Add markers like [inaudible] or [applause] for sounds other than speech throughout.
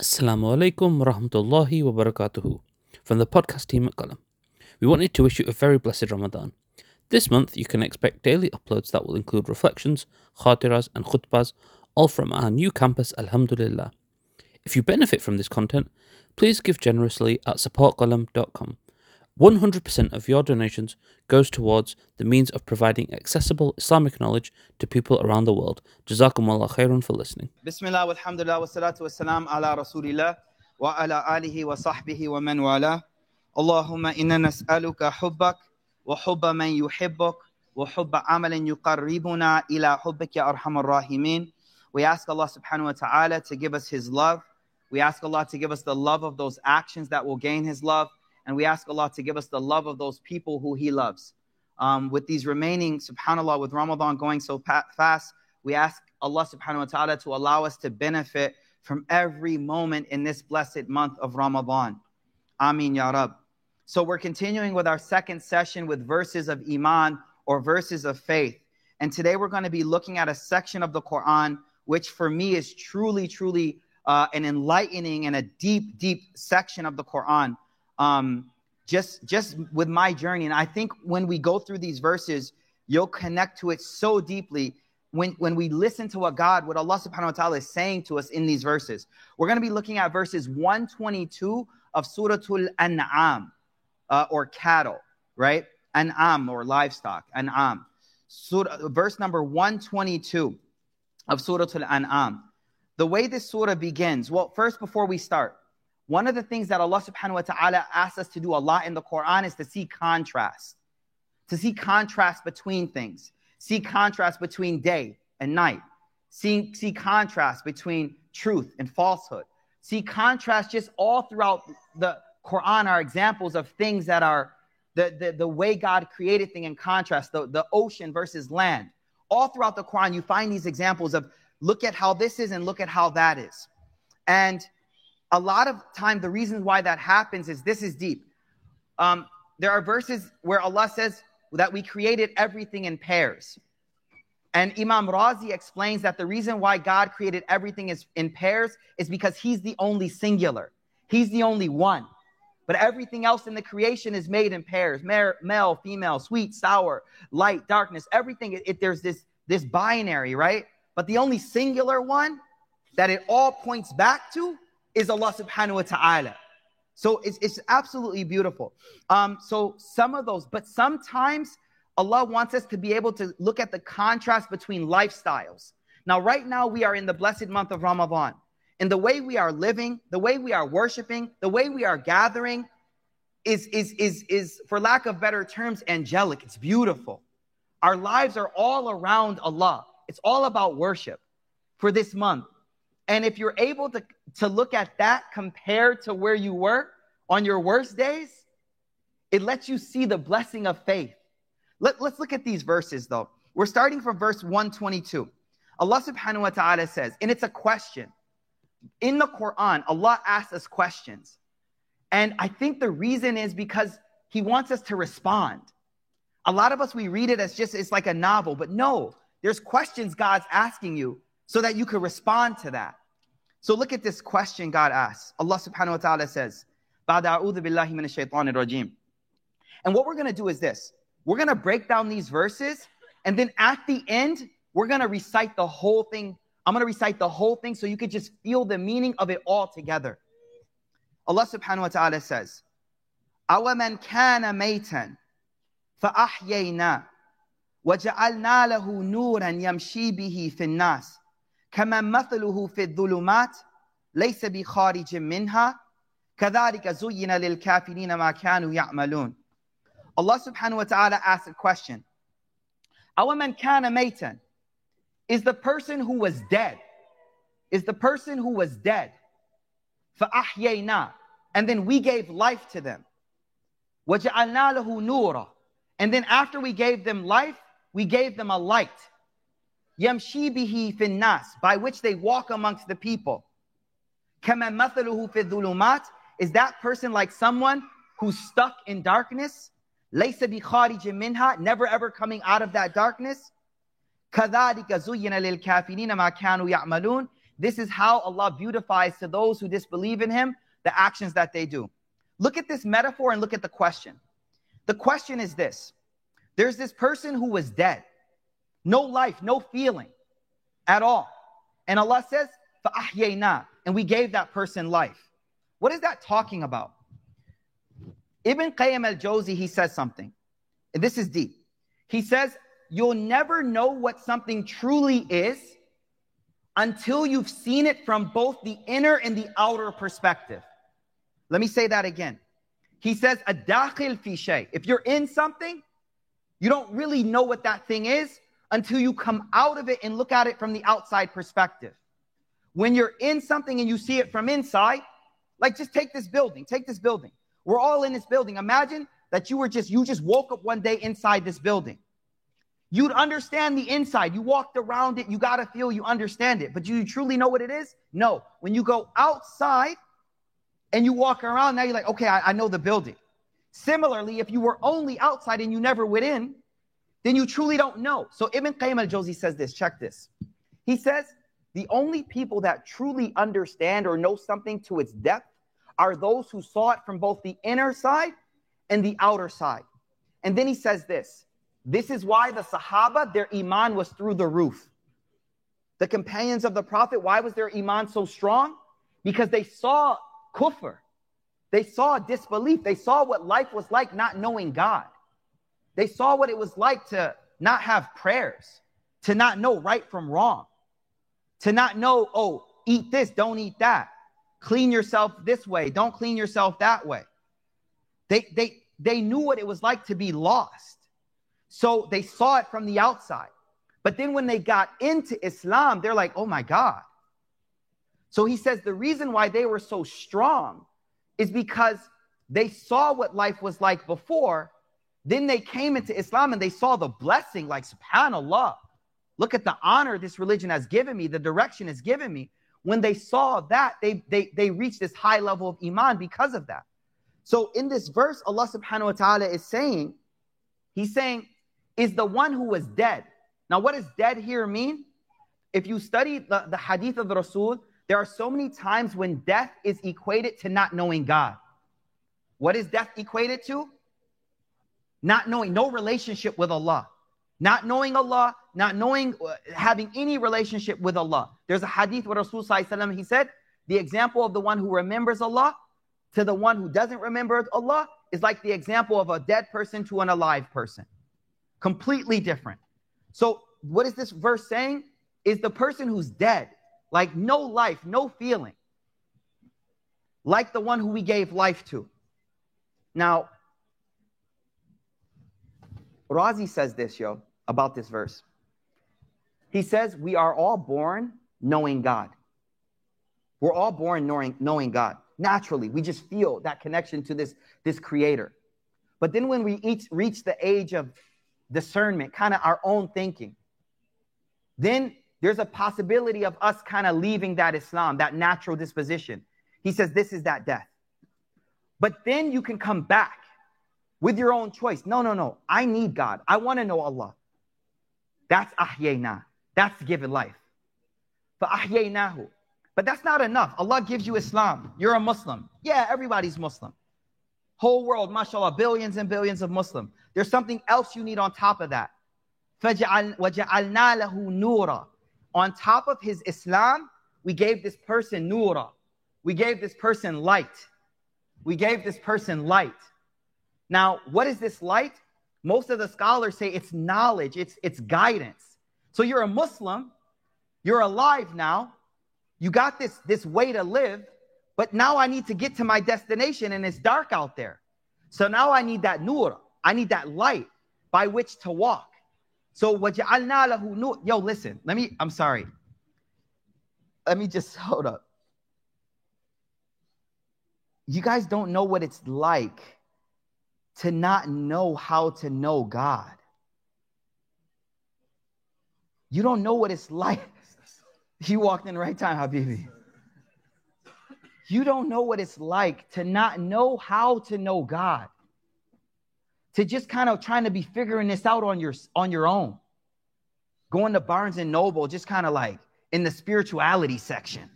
Assalamu alaikum wa rahmatullahi wa barakatuhu from the podcast team at Qalam. We wanted to wish you a very blessed Ramadan. This month you can expect daily uploads that will include reflections, khatiras and khutbas, all from our new campus Alhamdulillah. If you benefit from this content, please give generously at supportqalam.com. 100% of your donations goes towards the means of providing accessible Islamic knowledge to people around the world. Jazakumullah khairan for listening. Bismillah, walhamdulillah, wassalatu wassalam ala rasulillah wa ala alihi wa sahbihi wa man wala. Allahumma inna nas'aluka hubbak wa hubba man yuhibbuk wa hubba amalin yuqarribuna ila hubbik ya arhamar rahimin. We ask Allah subhanahu wa ta'ala to give us His love. We ask Allah to give us the love of those actions that will gain His love. And we ask Allah to give us the love of those people who He loves. Um, with these remaining, subhanAllah, with Ramadan going so pa- fast, we ask Allah subhanahu wa ta'ala to allow us to benefit from every moment in this blessed month of Ramadan. Amin Ya Rab. So we're continuing with our second session with verses of Iman or verses of faith. And today we're going to be looking at a section of the Quran, which for me is truly, truly uh, an enlightening and a deep, deep section of the Quran um, just just with my journey. And I think when we go through these verses, you'll connect to it so deeply when, when we listen to what God, what Allah subhanahu wa ta'ala is saying to us in these verses. We're going to be looking at verses 122 of Suratul An'am, uh, or cattle, right? An'am, or livestock, An'am. Surah, verse number 122 of Suratul An'am. The way this surah begins, well, first, before we start, one of the things that Allah subhanahu wa ta'ala asks us to do a lot in the Quran is to see contrast, to see contrast between things, see contrast between day and night, see, see contrast between truth and falsehood, see contrast just all throughout the Quran are examples of things that are the, the, the way God created thing in contrast, the, the ocean versus land. All throughout the Quran, you find these examples of look at how this is and look at how that is. And a lot of time the reason why that happens is this is deep. Um, there are verses where allah says that we created everything in pairs. And imam razi explains that the reason why god created everything is in pairs is because he's the only singular. He's the only one. But everything else in the creation is made in pairs. Male female sweet sour light darkness everything. It, it, there's this this binary right? But the only singular one that it all points back to is Allah subhanahu wa ta'ala. So it's, it's absolutely beautiful. Um, so some of those, but sometimes Allah wants us to be able to look at the contrast between lifestyles. Now, right now, we are in the blessed month of Ramadan. And the way we are living, the way we are worshiping, the way we are gathering is, is, is, is for lack of better terms, angelic. It's beautiful. Our lives are all around Allah. It's all about worship for this month. And if you're able to, to look at that compared to where you were on your worst days, it lets you see the blessing of faith. Let, let's look at these verses though. We're starting from verse 122. Allah subhanahu wa ta'ala says, and it's a question. In the Quran, Allah asks us questions. And I think the reason is because He wants us to respond. A lot of us, we read it as just, it's like a novel, but no, there's questions God's asking you so that you could respond to that. So look at this question God asks. Allah subhanahu wa ta'ala says, And what we're going to do is this. We're going to break down these verses, and then at the end, we're going to recite the whole thing. I'm going to recite the whole thing so you could just feel the meaning of it all together. Allah subhanahu wa ta'ala says, أَوَمَنْ كَانَ مَيْتًا فَأَحْيَيْنَا وَجَعَلْنَا لَهُ نُورًا يَمْشِي بِهِ فِي النَّاسِ كما مثله في الظلمات ليس بخارج منها كذلك زين للكافرين ما كانوا يعملون Allah subhanahu wa ta'ala asks a question أَوَمَنْ كَانَ مَيْتًا Is the person who was dead is the person who was dead فَأَحْيَيْنَا and then we gave life to them وَجَعَلْنَا لَهُ نُورًا and then after we gave them life we gave them a light yamshi bihi finnas, by which they walk amongst the people. Kama mathaluhu fi dhulumat, is that person like someone who's stuck in darkness? Laysa bi kharijin minha, never ever coming out of that darkness. كذلك زين للكافرين ما كانوا يعملون. This is how Allah beautifies to those who disbelieve in Him the actions that they do. Look at this metaphor and look at the question. The question is this there's this person who was dead, no life, no feeling at all. And Allah says, فَأَحْيَيْنَا, and we gave that person life. What is that talking about? Ibn Qayyim al-Jawzi, he says something. And this is deep. He says, you'll never know what something truly is until you've seen it from both the inner and the outer perspective. Let me say that again. He says, a dakhil fi shay. If you're in something, you don't really know what that thing is until you come out of it and look at it from the outside perspective. When you're in something and you see it from inside, like just take this building, take this building. We're all in this building. Imagine that you were just, you just woke up one day inside this building. You'd understand the inside. You walked around it. You got to feel you understand it. But do you truly know what it is? No. When you go outside and you walk around, now you're like, okay, I, I know the building. Similarly, if you were only outside and you never went in, then you truly don't know. So Ibn Qayyim al-Jawzi says this, check this. He says, the only people that truly understand or know something to its depth are those who saw it from both the inner side and the outer side. And then he says this, this is why the Sahaba, their iman was through the roof. The companions of the Prophet, why was their iman so strong? Because they saw kufr. They saw disbelief. They saw what life was like not knowing God. They saw what it was like to not have prayers, to not know right from wrong, to not know, oh, eat this, don't eat that. Clean yourself this way, don't clean yourself that way. They, they, they knew what it was like to be lost. So they saw it from the outside. But then when they got into Islam, they're like, oh my God. So he says the reason why they were so strong is because they saw what life was like before then they came into Islam and they saw the blessing, like, subhanAllah. Look at the honor this religion has given me, the direction it's given me. When they saw that, they, they, they reached this high level of Iman because of that. So in this verse, Allah subhanahu wa ta'ala is saying, He's saying, is the one who was dead. Now, what does dead here mean? If you study the, the hadith of the Rasul, there are so many times when death is equated to not knowing God. What is death equated to? Not knowing, no relationship with Allah. Not knowing Allah, not knowing, uh, having any relationship with Allah. There's a hadith where Rasul he said, the example of the one who remembers Allah to the one who doesn't remember Allah is like the example of a dead person to an alive person. Completely different. So, what is this verse saying? Is the person who's dead, like no life, no feeling, like the one who we gave life to. Now, Razi says this, yo, about this verse. He says, We are all born knowing God. We're all born knowing, knowing God. Naturally, we just feel that connection to this, this creator. But then when we each reach the age of discernment, kind of our own thinking, then there's a possibility of us kind of leaving that Islam, that natural disposition. He says, This is that death. But then you can come back with your own choice. No, no, no. I need God. I want to know Allah. That's ahyayna. That's given life. Ahyaynahu. But that's not enough. Allah gives you Islam. You're a Muslim. Yeah, everybody's Muslim. Whole world, mashallah, billions and billions of Muslim. There's something else you need on top of that. On top of his Islam, we gave this person nura. We gave this person light. We gave this person light. Now, what is this light? Most of the scholars say it's knowledge, it's, it's guidance. So you're a Muslim, you're alive now, you got this, this way to live, but now I need to get to my destination and it's dark out there. So now I need that nur, I need that light by which to walk. So lahu yo, listen, let me, I'm sorry. Let me just hold up. You guys don't know what it's like to not know how to know God. You don't know what it's [laughs] like. You walked in the right time, Habibi. You don't know what it's like to not know how to know God. To just kind of trying to be figuring this out on your on your own. Going to Barnes and Noble, just kind of like in the spirituality section.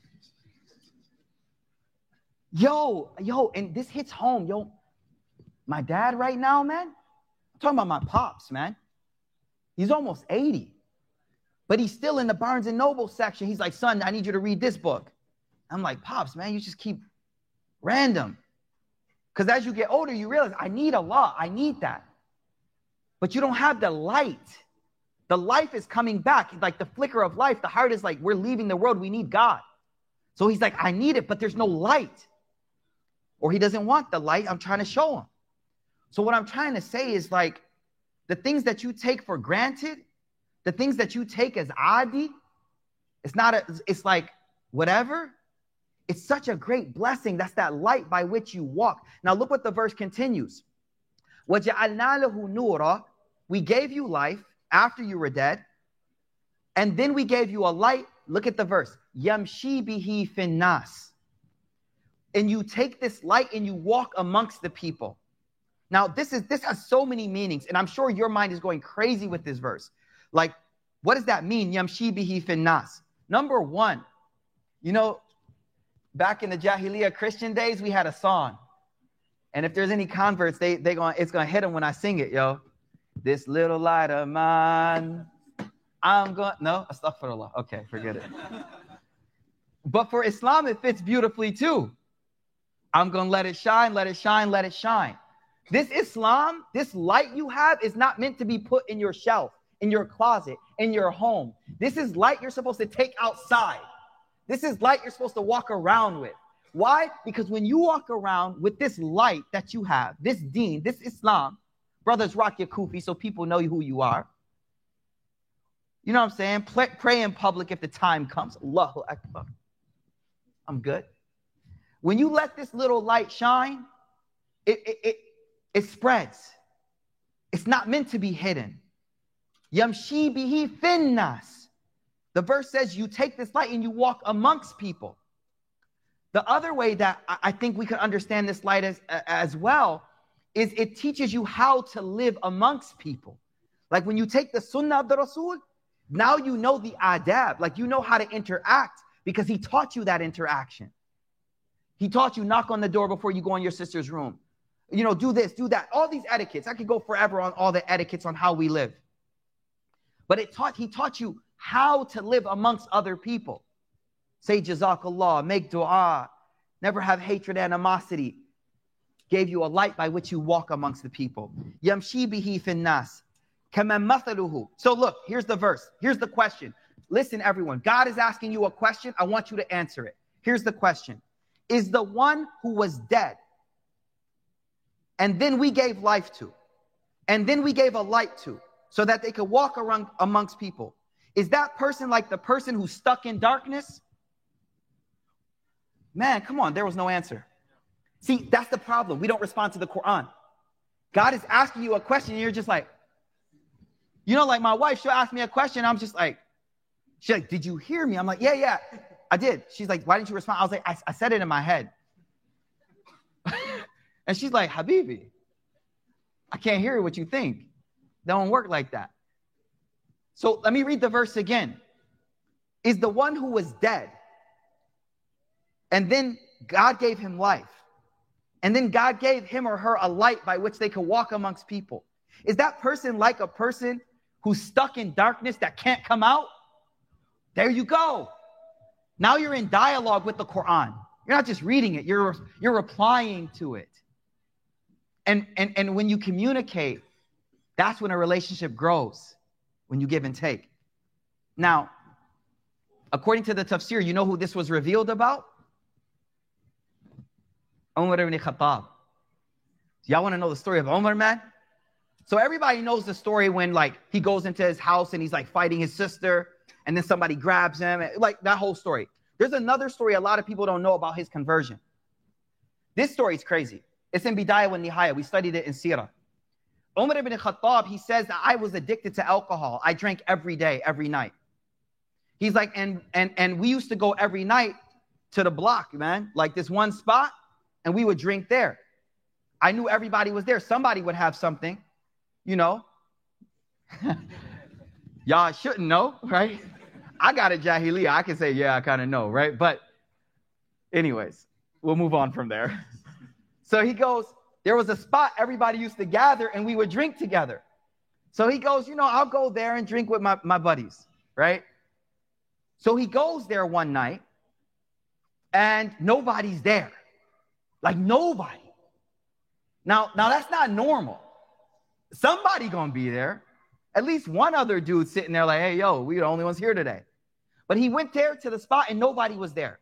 Yo, yo, and this hits home, yo. My dad right now, man, I'm talking about my pops, man. He's almost 80, but he's still in the Barnes and Noble section. He's like, son, I need you to read this book. I'm like, pops, man, you just keep random. Because as you get older, you realize I need a lot. I need that. But you don't have the light. The life is coming back, like the flicker of life. The heart is like, we're leaving the world. We need God. So he's like, I need it, but there's no light. Or he doesn't want the light. I'm trying to show him. So, what I'm trying to say is like the things that you take for granted, the things that you take as adi, it's not, a, it's like whatever. It's such a great blessing. That's that light by which you walk. Now, look what the verse continues. We gave you life after you were dead, and then we gave you a light. Look at the verse. Yamshi bihi finnas. And you take this light and you walk amongst the people. Now, this is this has so many meanings, and I'm sure your mind is going crazy with this verse. Like, what does that mean? Yamshi bihi finnas. Number one, you know, back in the Jahiliyyah Christian days, we had a song. And if there's any converts, they they going it's gonna hit them when I sing it, yo. This little light of mine, I'm going no, astaghfirullah. Okay, forget it. but for Islam, it fits beautifully too. I'm gonna let it shine, let it shine, let it shine. This Islam, this light you have, is not meant to be put in your shelf, in your closet, in your home. This is light you're supposed to take outside. This is light you're supposed to walk around with. Why? Because when you walk around with this light that you have, this deen, this Islam, brothers rock your kufi so people know who you are. You know what I'm saying? Play, pray in public if the time comes. Allahu Akbar. I'm good. When you let this little light shine, it, it, it, it spreads. It's not meant to be hidden. Yamshi bihi finnas. The verse says you take this light and you walk amongst people. The other way that I think we could understand this light as, as well is it teaches you how to live amongst people. Like when you take the sunnah of the Rasul, now you know the adab, like you know how to interact because he taught you that interaction. He taught you knock on the door before you go in your sister's room. You know, do this, do that, all these etiquettes. I could go forever on all the etiquettes on how we live. But it taught, he taught you how to live amongst other people. Say jazakallah, make dua, never have hatred, animosity. Gave you a light by which you walk amongst the people. Yamshi bihi finnas. So look, here's the verse. Here's the question. Listen, everyone. God is asking you a question. I want you to answer it. Here's the question Is the one who was dead and then we gave life to, and then we gave a light to, so that they could walk around amongst people, is that person like the person who's stuck in darkness? Man, come on, there was no answer. See, that's the problem. We don't respond to the Quran. God is asking you a question, and you're just like, you know, like my wife, she'll ask me a question. I'm just like, she's like, did you hear me? I'm like, yeah, yeah, I did. She's like, why didn't you respond? I was like, I, I said it in my head. And she's like, Habibi, I can't hear what you think. That don't work like that. So let me read the verse again. Is the one who was dead, and then God gave him life, and then God gave him or her a light by which they could walk amongst people. Is that person like a person who's stuck in darkness that can't come out? There you go. Now you're in dialogue with the Quran. You're not just reading it, you're, you're replying to it. And, and, and when you communicate, that's when a relationship grows when you give and take. Now, according to the tafsir, you know who this was revealed about? Umar ibn Khattab. Y'all want to know the story of Umar, man? So everybody knows the story when like he goes into his house and he's like fighting his sister, and then somebody grabs him, like that whole story. There's another story a lot of people don't know about his conversion. This story is crazy. It's in Bidayah wa Nihaya. We studied it in Sirah. Umar ibn Khattab, he says that I was addicted to alcohol. I drank every day, every night. He's like, and and and we used to go every night to the block, man, like this one spot, and we would drink there. I knew everybody was there. Somebody would have something, you know. [laughs] Y'all shouldn't know, right? I got a jahiliya. I can say, yeah, I kind of know, right? But, anyways, we'll move on from there. [laughs] so he goes, there was a spot everybody used to gather and we would drink together. So he goes, you know, I'll go there and drink with my, my buddies, right? So he goes there one night and nobody's there. Like nobody. Now, now that's not normal. Somebody gonna be there. At least one other dude sitting there, like, hey, yo, we the only ones here today. But he went there to the spot and nobody was there.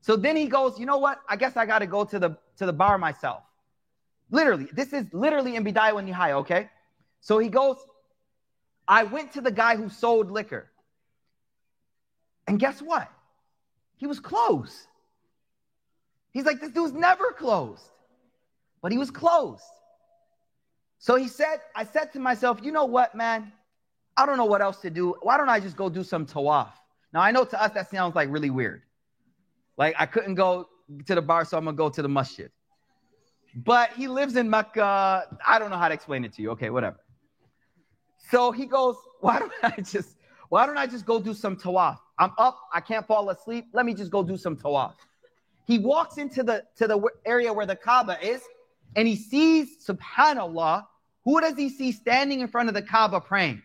So then he goes, you know what? I guess I gotta go to the to the bar myself. Literally, this is literally in Bidayah wa Nihaya, okay? So he goes, I went to the guy who sold liquor. And guess what? He was closed. He's like, this dude's never closed. But he was closed. So he said, I said to myself, you know what, man? I don't know what else to do. Why don't I just go do some tawaf? Now, I know to us that sounds like really weird. Like, I couldn't go to the bar, so I'm to go to the masjid. But he lives in Mecca. I don't know how to explain it to you. Okay, whatever. So he goes, why don't I just, why don't I just go do some tawaf? I'm up, I can't fall asleep. Let me just go do some tawaf. He walks into the to the area where the Kaaba is, and he sees, subhanAllah, who does he see standing in front of the Kaaba praying?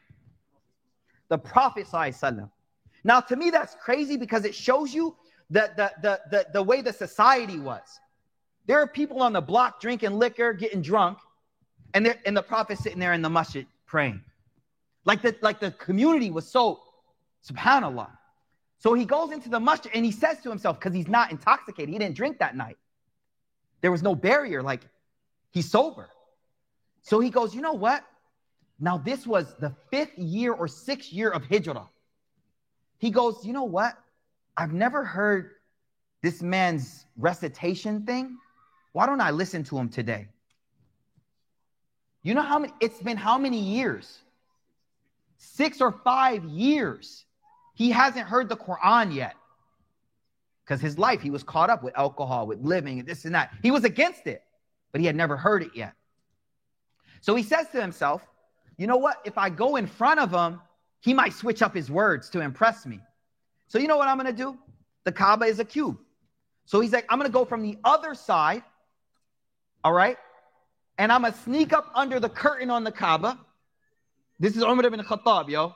The Prophet. Now, to me, that's crazy because it shows you the, the, the, the, the way the society was. There are people on the block drinking liquor, getting drunk, and, and the Prophet sitting there in the masjid praying. Like the, like the community was so, subhanAllah. So he goes into the masjid and he says to himself, because he's not intoxicated, he didn't drink that night. There was no barrier, like he's sober. So he goes, you know what? Now, this was the fifth year or sixth year of Hijrah. He goes, you know what? I've never heard this man's recitation thing. Why don't I listen to him today? You know how many, it's been how many years? Six or five years. He hasn't heard the Quran yet. Because his life, he was caught up with alcohol, with living, and this and that. He was against it, but he had never heard it yet. So he says to himself, you know what? If I go in front of him, he might switch up his words to impress me. So you know what I'm going to do? The Kaaba is a cube. So he's like, I'm going to go from the other side, all right? And I'm going to sneak up under the curtain on the Kaaba. This is Umar ibn Khattab, yo.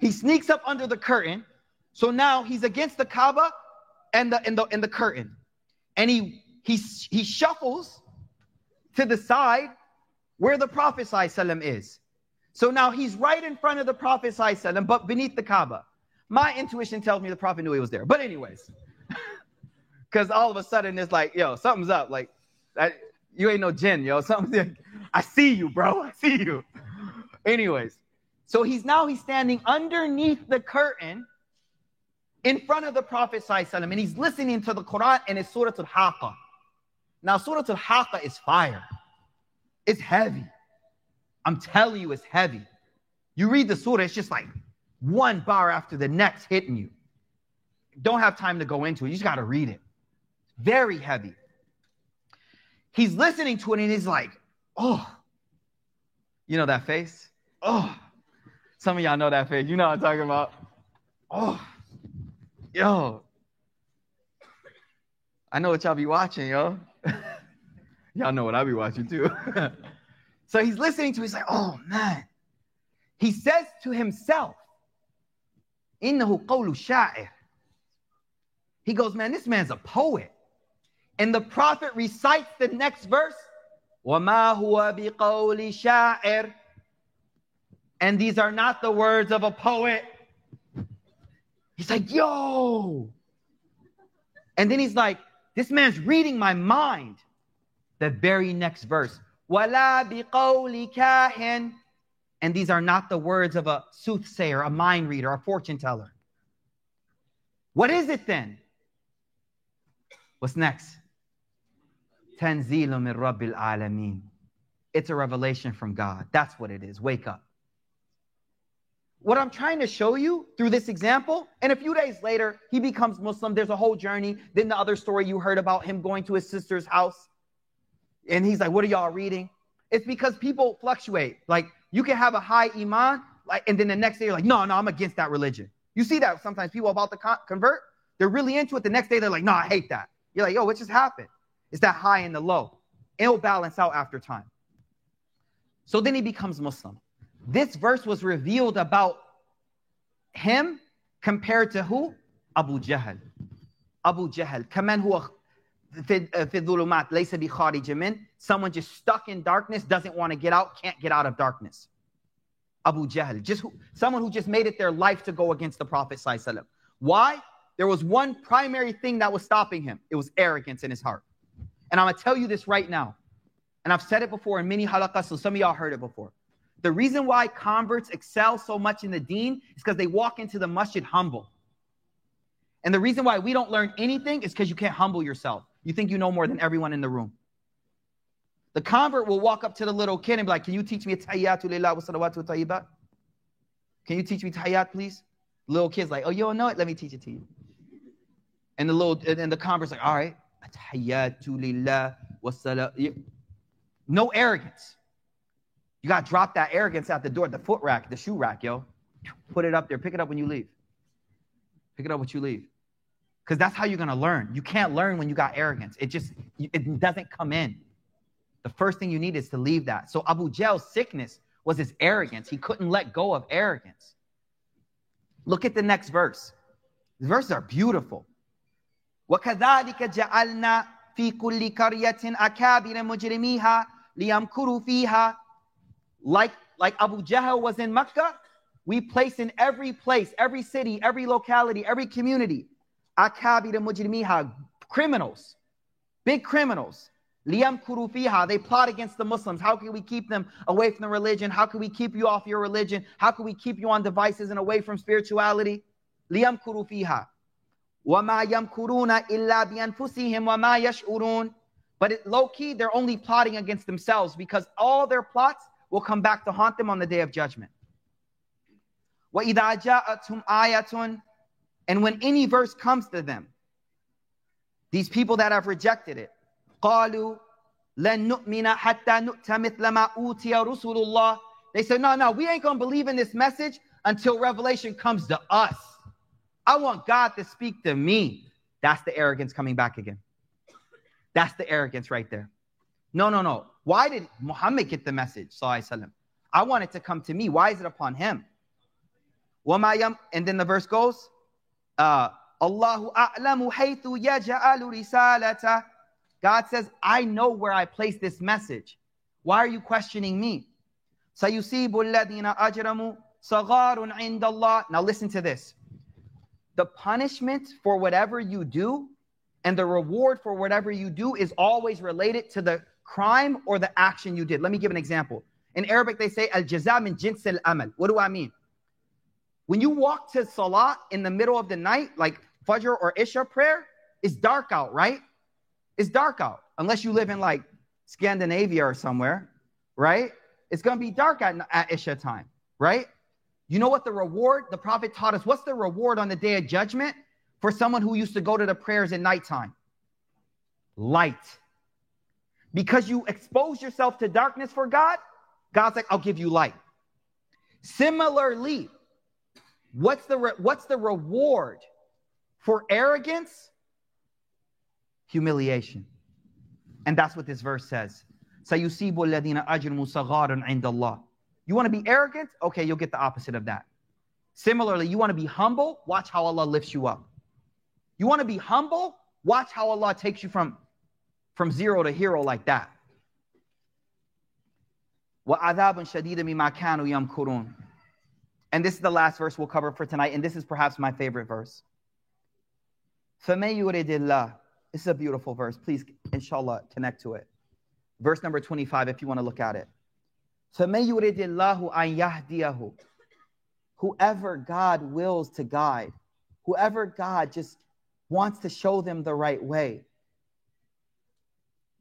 He sneaks up under the curtain. So now he's against the Kaaba and the, and the, and the curtain. And he, he, he shuffles to the side where the Prophet ﷺ is. So now he's right in front of the Prophet ﷺ, but beneath the Kaaba. My intuition tells me the Prophet knew he was there. But anyways, [laughs] because all of a sudden it's like, yo, something's up. Like, I, you ain't no jinn, yo. [laughs] Something. Like, I see you, bro. I see you. [laughs] anyways, so he's now he's standing underneath the curtain in front of the Prophet ﷺ, and he's listening to the Quran and it's Surah Al-Haqqa. Now, Surah Al-Haqqa is fire. It's heavy. I'm telling you, it's heavy. You read the surah, it's just like one bar after the next hitting you. Don't have time to go into it. You just got to read it. Very heavy. He's listening to it and he's like, oh, you know that face? Oh, some of y'all know that face. You know what I'm talking about. Oh, yo. I know what y'all be watching, yo. [laughs] Y'all know what I be watching too. [laughs] so he's listening to, he's like, oh man. He says to himself, إِنَّهُ قَوْلُ شَاعِرٍ He goes, man, this man's a poet. And the prophet recites the next verse, وَمَا هُوَ بِقَوْلِ شَاعِرٍ And these are not the words of a poet. He's like, yo. And then he's like, this man's reading my mind the very next verse. Wala biqawli kahin. and these are not the words of a soothsayer, a mind reader, a fortune teller. What is it then? What's next? Tanzilu min Rabbil Alameen. It's a revelation from God. That's what it is. Wake up. What I'm trying to show you through this example, and a few days later, he becomes Muslim. There's a whole journey. Then the other story you heard about him going to his sister's house and he's like, What are y'all reading? It's because people fluctuate. Like you can have a high iman, like, and then the next day you're like, no, no, I'm against that religion. You see that sometimes people about to con- convert, they're really into it. The next day, they're like, no, I hate that. You're like, yo, what just happened? It's that high and the low. It'll balance out after time. So then he becomes Muslim. This verse was revealed about him compared to who? Abu Jahl. Abu Jahl. كمان هو في في الظلمات ليس بخارج من someone just stuck in darkness doesn't want to get out can't get out of darkness Abu Jahl just who, someone who just made it their life to go against the prophet sallallahu why there was one primary thing that was stopping him it was arrogance in his heart and I'm going to tell you this right now and I've said it before in many halaqas so some of y'all heard it before the reason why converts excel so much in the deen is because they walk into the masjid humble and the reason why we don't learn anything is because you can't humble yourself you think you know more than everyone in the room. The convert will walk up to the little kid and be like, Can you teach me tahiyyatu lillah wa? Can you teach me tahiyyat, please? The little kid's like, Oh, you don't know it? Let me teach it to you. And the little and the convert's like, All right, tahiyyatu lillah wa. No arrogance. You got to drop that arrogance out the door, the foot rack, the shoe rack, yo. Put it up there. Pick it up when you leave. Pick it up when you leave because that's how you're going to learn. You can't learn when you got arrogance. It just it doesn't come in. The first thing you need is to leave that. So Abu Jahl's sickness was his arrogance. He couldn't let go of arrogance. Look at the next verse. The verses are beautiful. وَكَذَلِكَ جَعَلْنَا فِي كُلِّ قَرْيَةٍ أَكَابِرَ مُجْرِمِيهَا لِيَمْكُرُوا فِيهَا Like, like Abu Jahl was in Mecca, we place in every place, every city, every locality, every community, Akabi Mujrimiha, criminals, big criminals. Liyamkuru fiha, they plot against the Muslims. How can we keep them away from the religion? How can we keep you off your religion? How can we keep you on devices and away from spirituality? Liyamkuru fiha. وَمَا يَمْكُرُونَ إِلَّا بِأَنفُسِهِمْ وَمَا yashurun. But it, low-key, they're only plotting against themselves because all their plots will come back to haunt them on the day of judgment. وَإِذَا جَاءَتْهُمْ آيَةٌ and when any verse comes to them, these people that have rejected it, قالوا لن نؤمن حتى نؤتى مثل ما أوتي رسول الله. They said, no, no, we ain't gonna believe in this message until revelation comes to us. I want God to speak to me. That's the arrogance coming back again. That's the arrogance right there. No, no, no. Why did Muhammad get the message? I want it to come to me. Why is it upon him? And then the verse goes, uh, Allahu a'lamu haythu yaj'alu risalata. God says, I know where I place this message. Why are you questioning me? سَيُصِيبُ الَّذِينَ أَجْرَمُوا صَغَارٌ عِنْدَ اللَّهِ Now listen to this. The punishment for whatever you do and the reward for whatever you do is always related to the crime or the action you did. Let me give an example. In Arabic, they say, al-jaza min jins al-amal. What do I mean? When you walk to Salah in the middle of the night, like Fajr or Isha prayer, it's dark out, right? It's dark out. Unless you live in like Scandinavia or somewhere, right? It's going to be dark at, at Isha time, right? You know what the reward, the Prophet taught us, what's the reward on the day of judgment for someone who used to go to the prayers at nighttime? Light. Because you expose yourself to darkness for God, God's like, I'll give you light. Similarly, What's the, re- what's the reward for arrogance? Humiliation. And that's what this verse says. سَيُصِيبُ الَّذِينَ أَجْرُمُوا صَغَارٌ عِنْدَ اللَّهِ You want to be arrogant? Okay, you'll get the opposite of that. Similarly, you want to be humble? Watch how Allah lifts you up. You want to be humble? Watch how Allah takes you from, from zero to hero like that. وَعَذَابٌ شَدِيدٌ مِمَّا كَانُوا يَمْكُرُونَ and this is the last verse we'll cover for tonight, and this is perhaps my favorite verse. This is a beautiful verse. Please, inshallah, connect to it. Verse number 25, if you want to look at it. Whoever God wills to guide, whoever God just wants to show them the right way.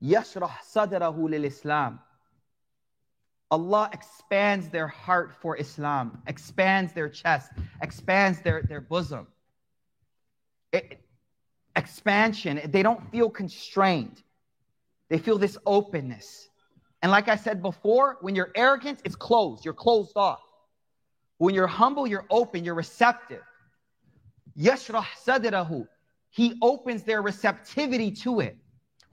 يشرح صدره للإسلام Allah expands their heart for Islam, expands their chest, expands their, their bosom. It, expansion, they don't feel constrained. They feel this openness. And like I said before, when you're arrogant, it's closed. You're closed off. When you're humble, you're open, you're receptive. Yashrah sadrahu. He opens their receptivity to it.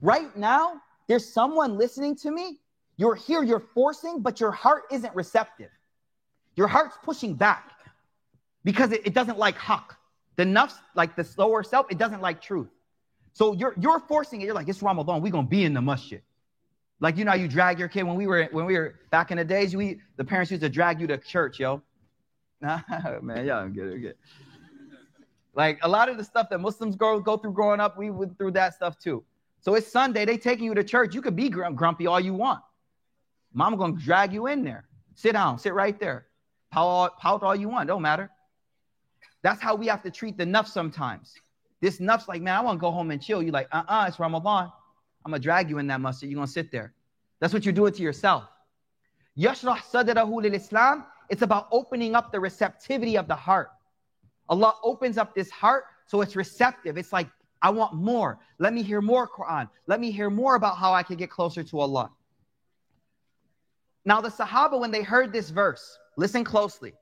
Right now, there's someone listening to me. You're here, you're forcing, but your heart isn't receptive. Your heart's pushing back because it, it doesn't like haq. The nafs, like the slower self, it doesn't like truth. So you're you're forcing it. You're like, it's Ramadan. We're gonna be in the masjid. Like you know, you drag your kid when we were when we were back in the days. We the parents used to drag you to church, yo. [laughs] Man, y'all it, get it. Like a lot of the stuff that Muslims go go through growing up, we went through that stuff too. So it's Sunday. They taking you to church. You could be grumpy all you want. Mama gonna drag you in there. Sit down. Sit right there. Pout, pout all you want. Don't matter. That's how we have to treat the nafs sometimes. This nafs like, man, I want to go home and chill. You're like, uh-uh, it's Ramadan. I'm to drag you in that masjid. You're to sit there. That's what you're doing to yourself. Yashrah sadrahu lil Islam. It's about opening up the receptivity of the heart. Allah opens up this heart so it's receptive. It's like, I want more. Let me hear more Quran. Let me hear more about how I can get closer to Allah. Now, the Sahaba, when they heard this verse, listen closely.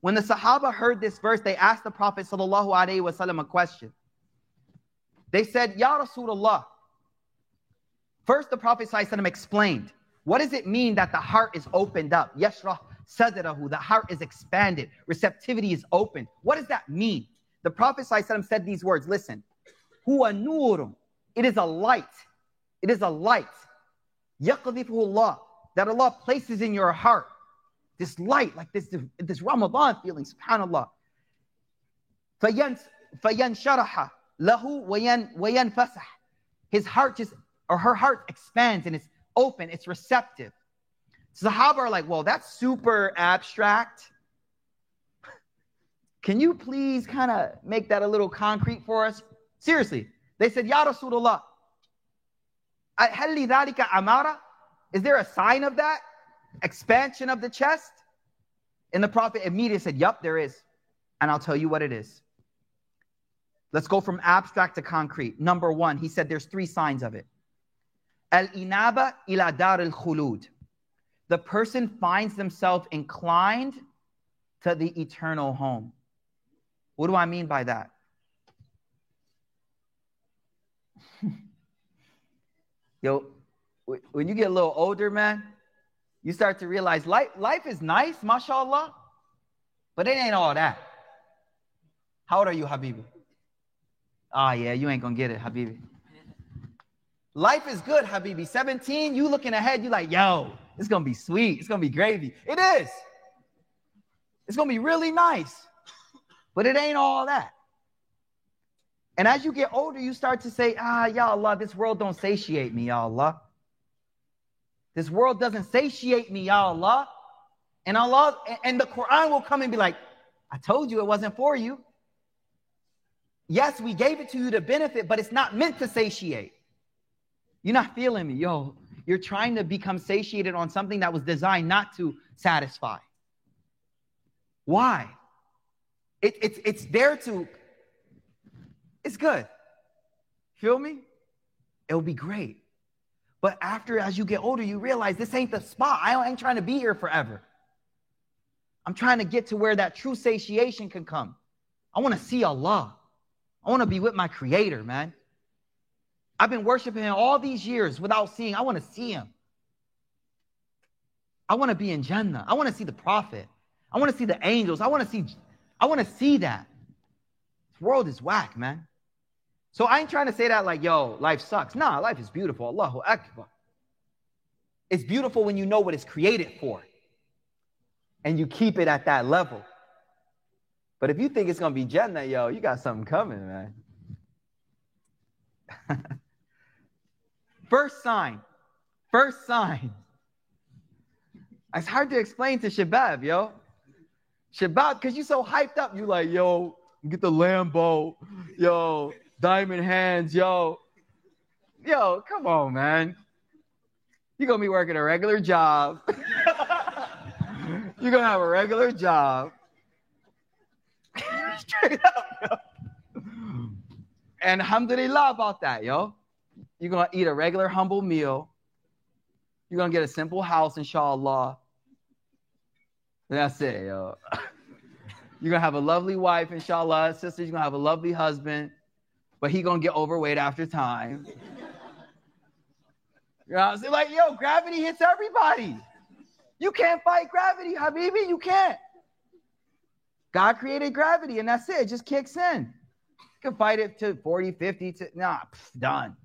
When the Sahaba heard this verse, they asked the Prophet wasallam a question. They said, Ya Rasulullah. First, the Prophet wasallam explained, what does it mean that the heart is opened up? Yashrah sadrahu, the heart is expanded, receptivity is open. What does that mean? The Prophet wasallam said these words, listen, huwa nurum, it is a light. It is a light. Allah, that Allah places in your heart this light, like this, this Ramadan feeling, subhanAllah. فَيَنْشَرَحَ لَهُ وَيَنْ فَسَحَ His heart just, or her heart expands and it's open, it's receptive. Sahaba are like, well, that's super abstract. [laughs] Can you please kind of make that a little concrete for us? Seriously. They said, Ya Rasulullah, amara? Is there a sign of that? expansion of the chest? And the prophet immediately said, Yup, there is. And I'll tell you what it is. Let's go from abstract to concrete. Number one, he said there's three signs of it. Al inaba ila dar al khulud. The person finds themselves inclined to the eternal home. What do I mean by that? [laughs] Yo, when you get a little older, man, you start to realize life, life is nice, mashallah, but it ain't all that. How old are you, Habibi? Ah, oh, yeah, you ain't gonna get it, Habibi. Life is good, Habibi. 17, you looking ahead, you like, yo, it's gonna be sweet, it's gonna be gravy. It is. It's gonna be really nice, but it ain't all that. And as you get older, you start to say, ah, ya Allah, this world don't satiate me, ya Allah. This world doesn't satiate me, ya Allah. And Allah and the Quran will come and be like, I told you it wasn't for you. Yes, we gave it to you to benefit, but it's not meant to satiate. You're not feeling me, yo. You're trying to become satiated on something that was designed not to satisfy. Why? It, it's, it's there to, it's good. Feel me? It will be great. But after, as you get older, you realize this ain't the spot. I ain't trying to be here forever. I'm trying to get to where that true satiation can come. I want to see Allah. I want to be with my creator, man. I've been worshiping him all these years without seeing. I want to see him. I want to be in Jannah. I want to see the prophet. I want to see the angels. I want to see, I want to see that. This world is whack, man. So I ain't trying to say that like, yo, life sucks. Nah, life is beautiful. Allahu Akbar. It's beautiful when you know what it's created for and you keep it at that level. But if you think it's going to be Jannah, yo, you got something coming, man. [laughs] First sign. First sign. It's hard to explain to Shabab, yo. Shabab, because you're so hyped up, you like, yo, get the Lambo, yo, diamond hands, yo. Yo, come on, man. You're to be working a regular job. [laughs] You're to have a regular job. [laughs] Straight up, yo. And alhamdulillah about that, yo. You're to eat a regular, humble meal. You're to get a simple house, inshallah. That's it, yo. [laughs] You're gonna have a lovely wife, inshallah. Sisters, you're gonna have a lovely husband, but he gonna get overweight after time. You know I'm saying? Like, yo, gravity hits everybody. You can't fight gravity, Habibi. You can't. God created gravity, and that's it. It just kicks in. You can fight it to 40, 50, to nah, pff, done.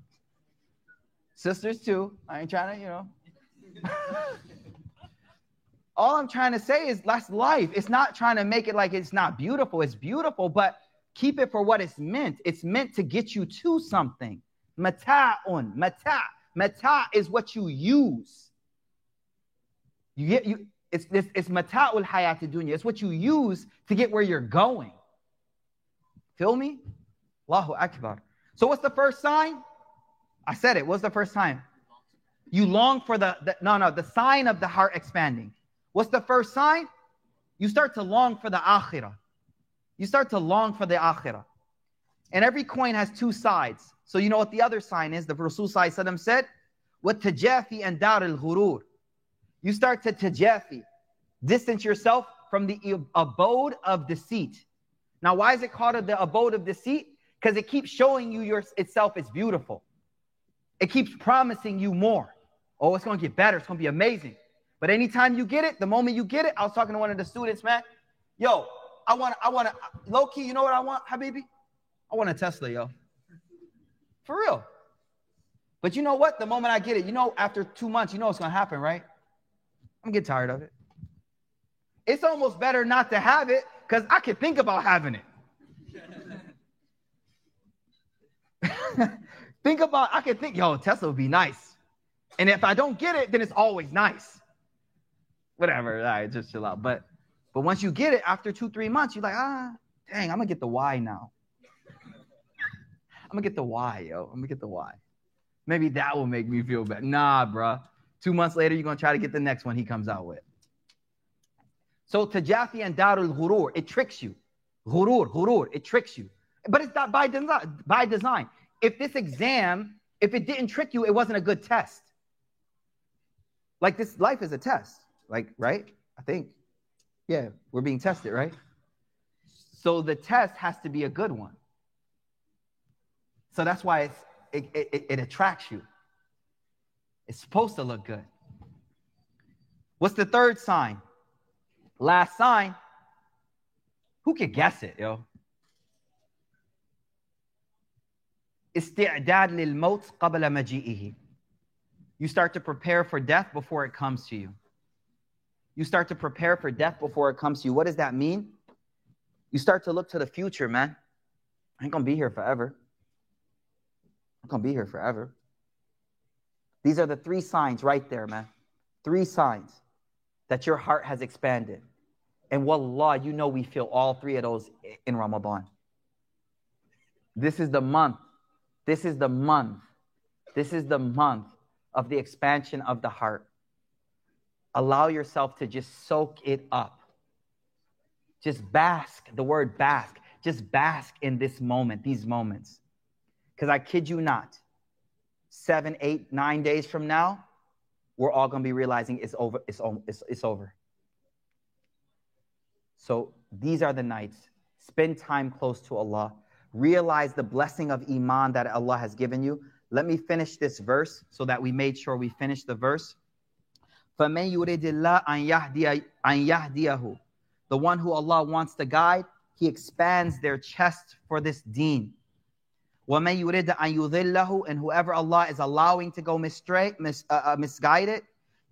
Sisters too. I ain't trying to, you know. [laughs] All I'm trying to say is that's life. It's not trying to make it like it's not beautiful. It's beautiful, but keep it for what it's meant. It's meant to get you to something. Mata'un, mata. Mata is what you use. You get you. It's it's, it's mata'ul hayat dunya. It's what you use to get where you're going. Feel me? Allahu Akbar. So what's the first sign? I said it. What's the first sign? You long for the, the no no the sign of the heart expanding. What's the first sign? You start to long for the akhirah. You start to long for the akhirah. And every coin has two sides. So you know what the other sign is? The Rasul said, What tajafi and dar al ghurur. You start to tajafi, distance yourself from the abode of deceit. Now, why is it called the abode of deceit? Because it keeps showing you your, itself is beautiful. It keeps promising you more. Oh, it's going to get better. It's going to be amazing. But anytime you get it, the moment you get it, I was talking to one of the students, man. Yo, I want, I want to, low key, you know what I want, Habibi? I want a Tesla, yo. For real. But you know what? The moment I get it, you know, after two months, you know what's going to happen, right? I'm getting tired of it. It's almost better not to have it because I can think about having it. [laughs] think about, I can think, yo, Tesla would be nice. And if I don't get it, then it's always nice. Whatever, all right, just chill out. But but once you get it after two, three months, you're like, ah, dang, I'm gonna get the Y now. I'm gonna get the Y, yo. I'm gonna get the Y. Maybe that will make me feel better. Nah, bruh. Two months later, you're gonna try to get the next one he comes out with. So tajafi and darul ghurur, it tricks you. Ghurur, ghurur, it tricks you. But it's not by design. By design. If this exam, if it didn't trick you, it wasn't a good test. Like this life is a test. Like, right? I think. Yeah, we're being tested, right? So the test has to be a good one. So that's why it, it, it attracts you. It's supposed to look good. What's the third sign? Last sign. Who could guess it, yo? استعداد للموت قبل مجيئه. You start to prepare for death before it comes to you. You start to prepare for death before it comes to you. What does that mean? You start to look to the future, man. I ain't gonna be here forever. I'm gonna be here forever. These are the three signs right there, man. Three signs that your heart has expanded. And wallah, you know we feel all three of those in Ramadan. This is the month. This is the month. This is the month of the expansion of the heart. Allow yourself to just soak it up. Just bask, the word bask, just bask in this moment, these moments. Because I kid you not, seven, eight, nine days from now, we're all going to be realizing it's over. It's, it's, it's over. So these are the nights. Spend time close to Allah. Realize the blessing of Iman that Allah has given you. Let me finish this verse so that we made sure we finish the verse. فَمَنْ يُرِدِ اللَّهَ أَنْ يَهْدِيَهُ The one who Allah wants to guide, He expands their chest for this deen. وَمَنْ يُرِدَ أَنْ يُذِلَّهُ And whoever Allah is allowing to go mistray, mis, uh, uh, misguided,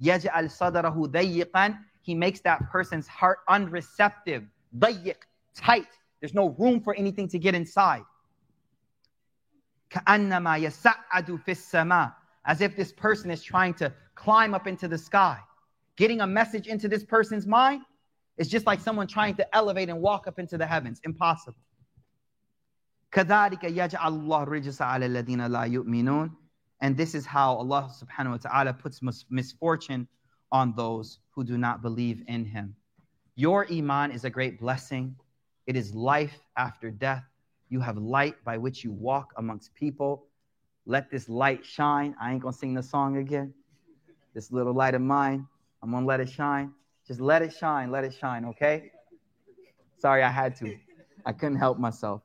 يَجْعَلْ صَدَرَهُ ضَيِّقًا He makes that person's heart unreceptive, ضَيِّق, tight. There's no room for anything to get inside. كَأَنَّمَا يَسَعَّدُ فِي السَّمَاءِ As if this person is trying to climb up into the sky. Getting a message into this person's mind is just like someone trying to elevate and walk up into the heavens. Impossible. كذلك يجعل الله الرجس على الذين لا يؤمنون and this is how Allah subhanahu wa ta'ala puts misfortune on those who do not believe in him. Your iman is a great blessing. It is life after death. You have light by which you walk amongst people. Let this light shine. I ain't gonna sing the song again. This little light of mine, I'm gonna let it shine. Just let it shine, let it shine, okay? Sorry, I had to. I couldn't help myself.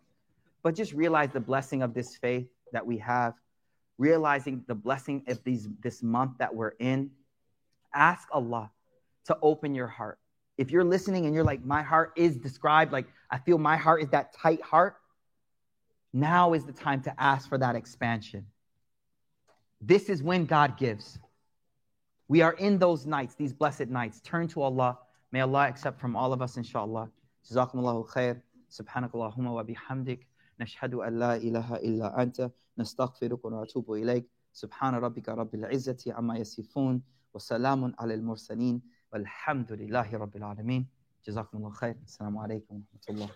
But just realize the blessing of this faith that we have, realizing the blessing of these this month that we're in. Ask Allah to open your heart. If you're listening and you're like, my heart is described, like I feel my heart is that tight heart, now is the time to ask for that expansion. This is when God gives. We are in those nights, these blessed nights. Turn to Allah. May Allah accept from all of us, inshallah. Jazakumullahu khair. سبحانك اللهم وبحمدك نشهد أن لا إله إلا أنت نستغفرك ونتوب إليك سبحان ربك رب العزة عما يصفون وسلام على المرسلين والحمد لله رب العالمين جزاكم الله خير السلام عليكم ورحمة الله